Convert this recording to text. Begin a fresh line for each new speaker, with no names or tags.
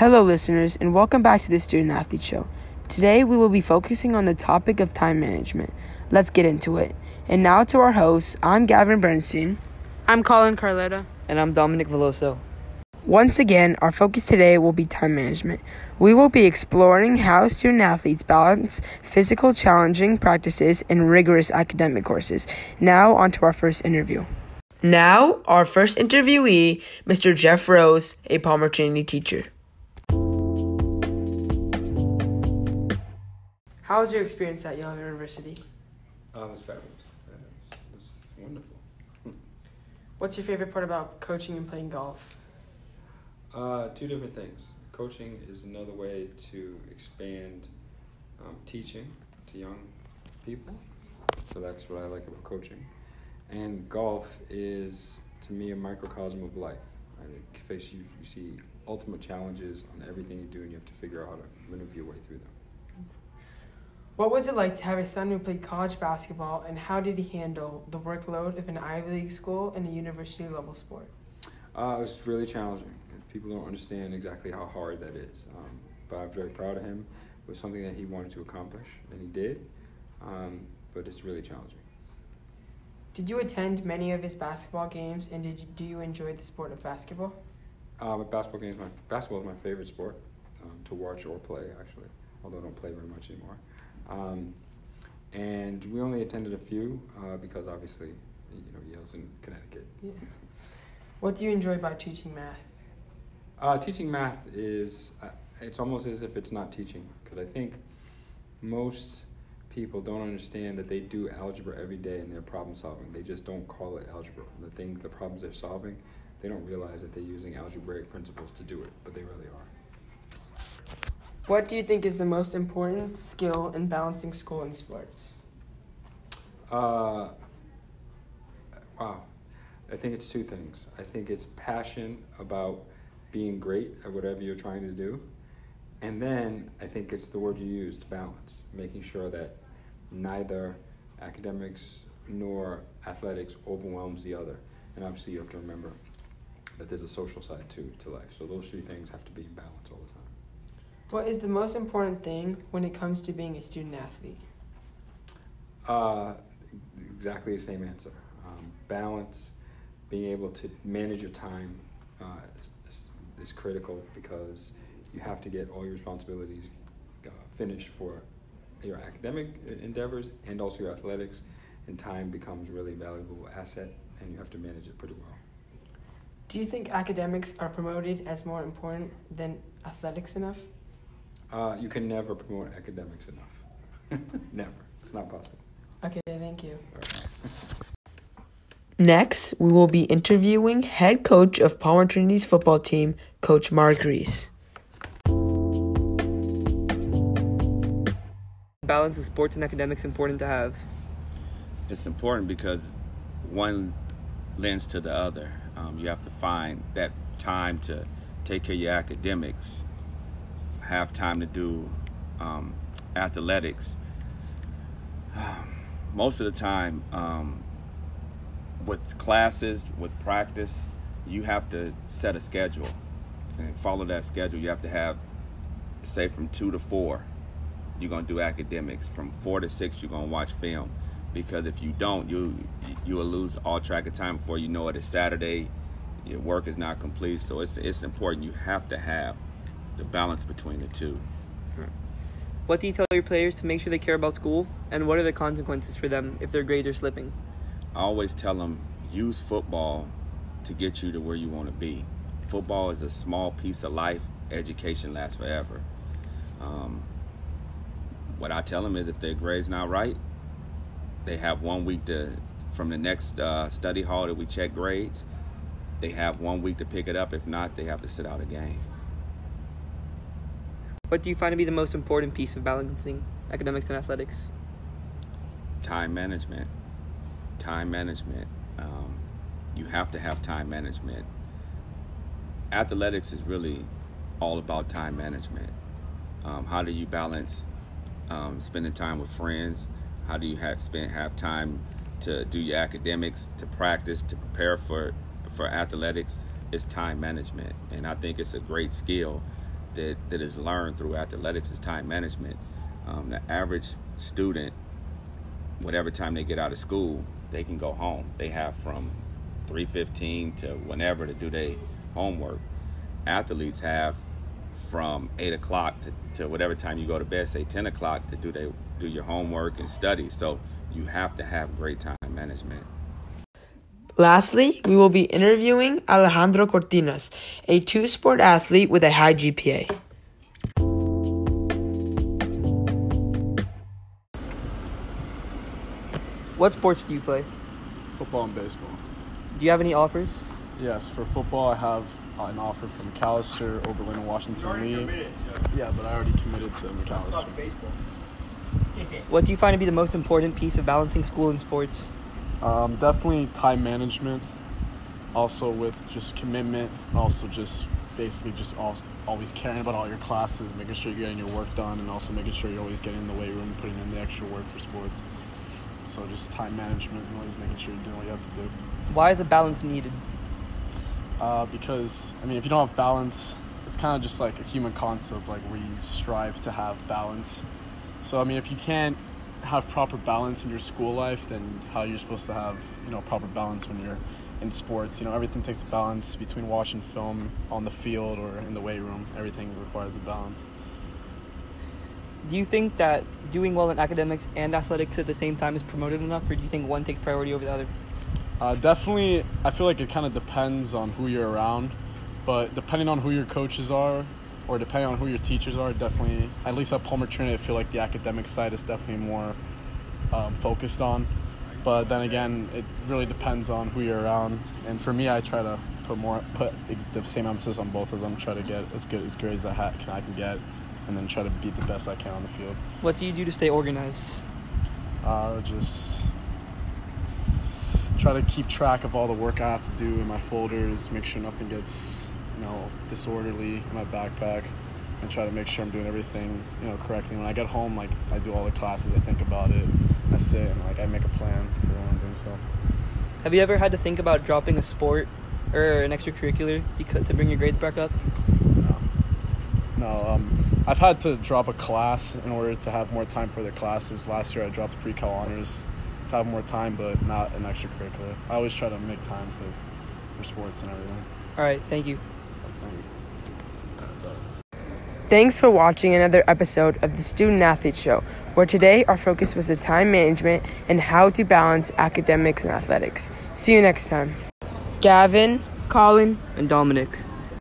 Hello, listeners, and welcome back to the Student Athlete Show. Today, we will be focusing on the topic of time management. Let's get into it. And now to our hosts. I'm Gavin Bernstein.
I'm Colin Carletta.
And I'm Dominic Veloso.
Once again, our focus today will be time management. We will be exploring how student athletes balance physical challenging practices and rigorous academic courses. Now, on to our first interview. Now, our first interviewee, Mr. Jeff Rose, a Palmer Trinity teacher. How was your experience at Yale University?
Oh, it was fabulous. It was, it was wonderful.
What's your favorite part about coaching and playing golf?
Uh, two different things. Coaching is another way to expand um, teaching to young people. So that's what I like about coaching. And golf is, to me, a microcosm of life. Right? Face you, you see ultimate challenges on everything you do, and you have to figure out how to maneuver your way through them.
What was it like to have a son who played college basketball, and how did he handle the workload of an Ivy League school and a university level sport?
Uh, it was really challenging. People don't understand exactly how hard that is. Um, but I'm very proud of him. It was something that he wanted to accomplish, and he did. Um, but it's really challenging.
Did you attend many of his basketball games, and did you, do you enjoy the sport of basketball?
Uh, basketball games, my basketball is my favorite sport um, to watch or play, actually. Although I don't play very much anymore. Um, and we only attended a few uh, because obviously, you know, Yale's in Connecticut.
Yeah. What do you enjoy about teaching math?
Uh, teaching math is, uh, it's almost as if it's not teaching because I think most people don't understand that they do algebra every day in their problem solving. They just don't call it algebra. The thing, the problems they're solving, they don't realize that they're using algebraic principles to do it, but they really are.
What do you think is the most important skill in balancing school and sports?
Uh, wow. I think it's two things. I think it's passion about being great at whatever you're trying to do. And then I think it's the word you used, balance, making sure that neither academics nor athletics overwhelms the other. And obviously, you have to remember that there's a social side to, to life. So those three things have to be in balance all the time.
What is the most important thing when it comes to being a student athlete?
Uh, exactly the same answer. Um, balance, being able to manage your time uh, is, is, critical because you have to get all your responsibilities uh, finished for your academic endeavors and also your athletics, and time becomes really valuable asset, and you have to manage it pretty well.
Do you think academics are promoted as more important than athletics enough?
Uh, you can never promote academics enough. never. It's not possible.
Okay, thank you.
Right.
Next, we will be interviewing head coach of Palmer Trinity's football team, Coach Mark Reese.
Balance of sports and academics important to have?
It's important because one lends to the other. Um, you have to find that time to take care of your academics have time to do um, athletics. Most of the time, um, with classes, with practice, you have to set a schedule and follow that schedule. You have to have, say, from two to four, you're gonna do academics. From four to six, you're gonna watch film. Because if you don't, you you will lose all track of time before you know it. It's Saturday, your work is not complete. So it's it's important. You have to have the balance between the two.
What do you tell your players to make sure they care about school, and what are the consequences for them if their grades are slipping?
I always tell them use football to get you to where you want to be. Football is a small piece of life. Education lasts forever. Um, what I tell them is if their grade's not right, they have one week to from the next uh, study hall that we check grades. They have one week to pick it up. If not, they have to sit out a game.
What do you find to be the most important piece of balancing academics and athletics?
Time management. Time management. Um, you have to have time management. Athletics is really all about time management. Um, how do you balance um, spending time with friends? How do you have spend have time to do your academics, to practice, to prepare for for athletics? It's time management, and I think it's a great skill that, that is learned through athletics is time management. Um, the average student, whatever time they get out of school, they can go home. They have from 3:15 to whenever to do their homework. Athletes have from eight o'clock to, to whatever time you go to bed, say 10 o'clock, to do they do your homework and study. So you have to have great time management.
Lastly, we will be interviewing Alejandro Cortinas, a two sport athlete with a high GPA.
What sports do you play?
Football and baseball.
Do you have any offers?
Yes, for football, I have uh, an offer from Macalester, Oberlin, and Washington Lee. Yeah, but I already committed to Macalester.
What do you find to be the most important piece of balancing school and sports?
Um, definitely time management. Also with just commitment. Also just basically just al- always caring about all your classes, making sure you're getting your work done, and also making sure you're always getting in the weight room, putting in the extra work for sports. So just time management and always making sure you're doing what you have to do.
Why is a balance needed?
uh, because I mean, if you don't have balance, it's kind of just like a human concept, like we strive to have balance. So I mean, if you can't have proper balance in your school life, than how you're supposed to have you know proper balance when you're in sports? You know, everything takes a balance between watching film on the field or in the weight room. Everything requires a balance.
Do you think that doing well in academics and athletics at the same time is promoted enough, or do you think one takes priority over the other?
Uh, definitely, I feel like it kind of depends on who you're around, but depending on who your coaches are, or depending on who your teachers are, definitely, at least at Palmer Trinity, I feel like the academic side is definitely more um, focused on. But then again, it really depends on who you're around. And for me, I try to put more, put the same emphasis on both of them. Try to get as good as grades I, can I can get, and then try to be the best I can on the field.
What do you do to stay organized?
Uh, just try to keep track of all the work I have to do in my folders, make sure nothing gets, you know, disorderly in my backpack, and try to make sure I'm doing everything, you know, correctly. When I get home, like I do all the classes, I think about it, I sit and like I make a plan for when I'm doing stuff.
Have you ever had to think about dropping a sport or an extracurricular because, to bring your grades back up?
No, no. Um, I've had to drop a class in order to have more time for the classes. Last year, I dropped pre-cal honors to have more time, but not an extracurricular. I always try to make time for, for sports and everything.
All right, thank you.
Thank you.
Thanks for watching another episode of the Student Athlete Show, where today our focus was the time management and how to balance academics and athletics. See you next time. Gavin,
Colin.
And Dominic.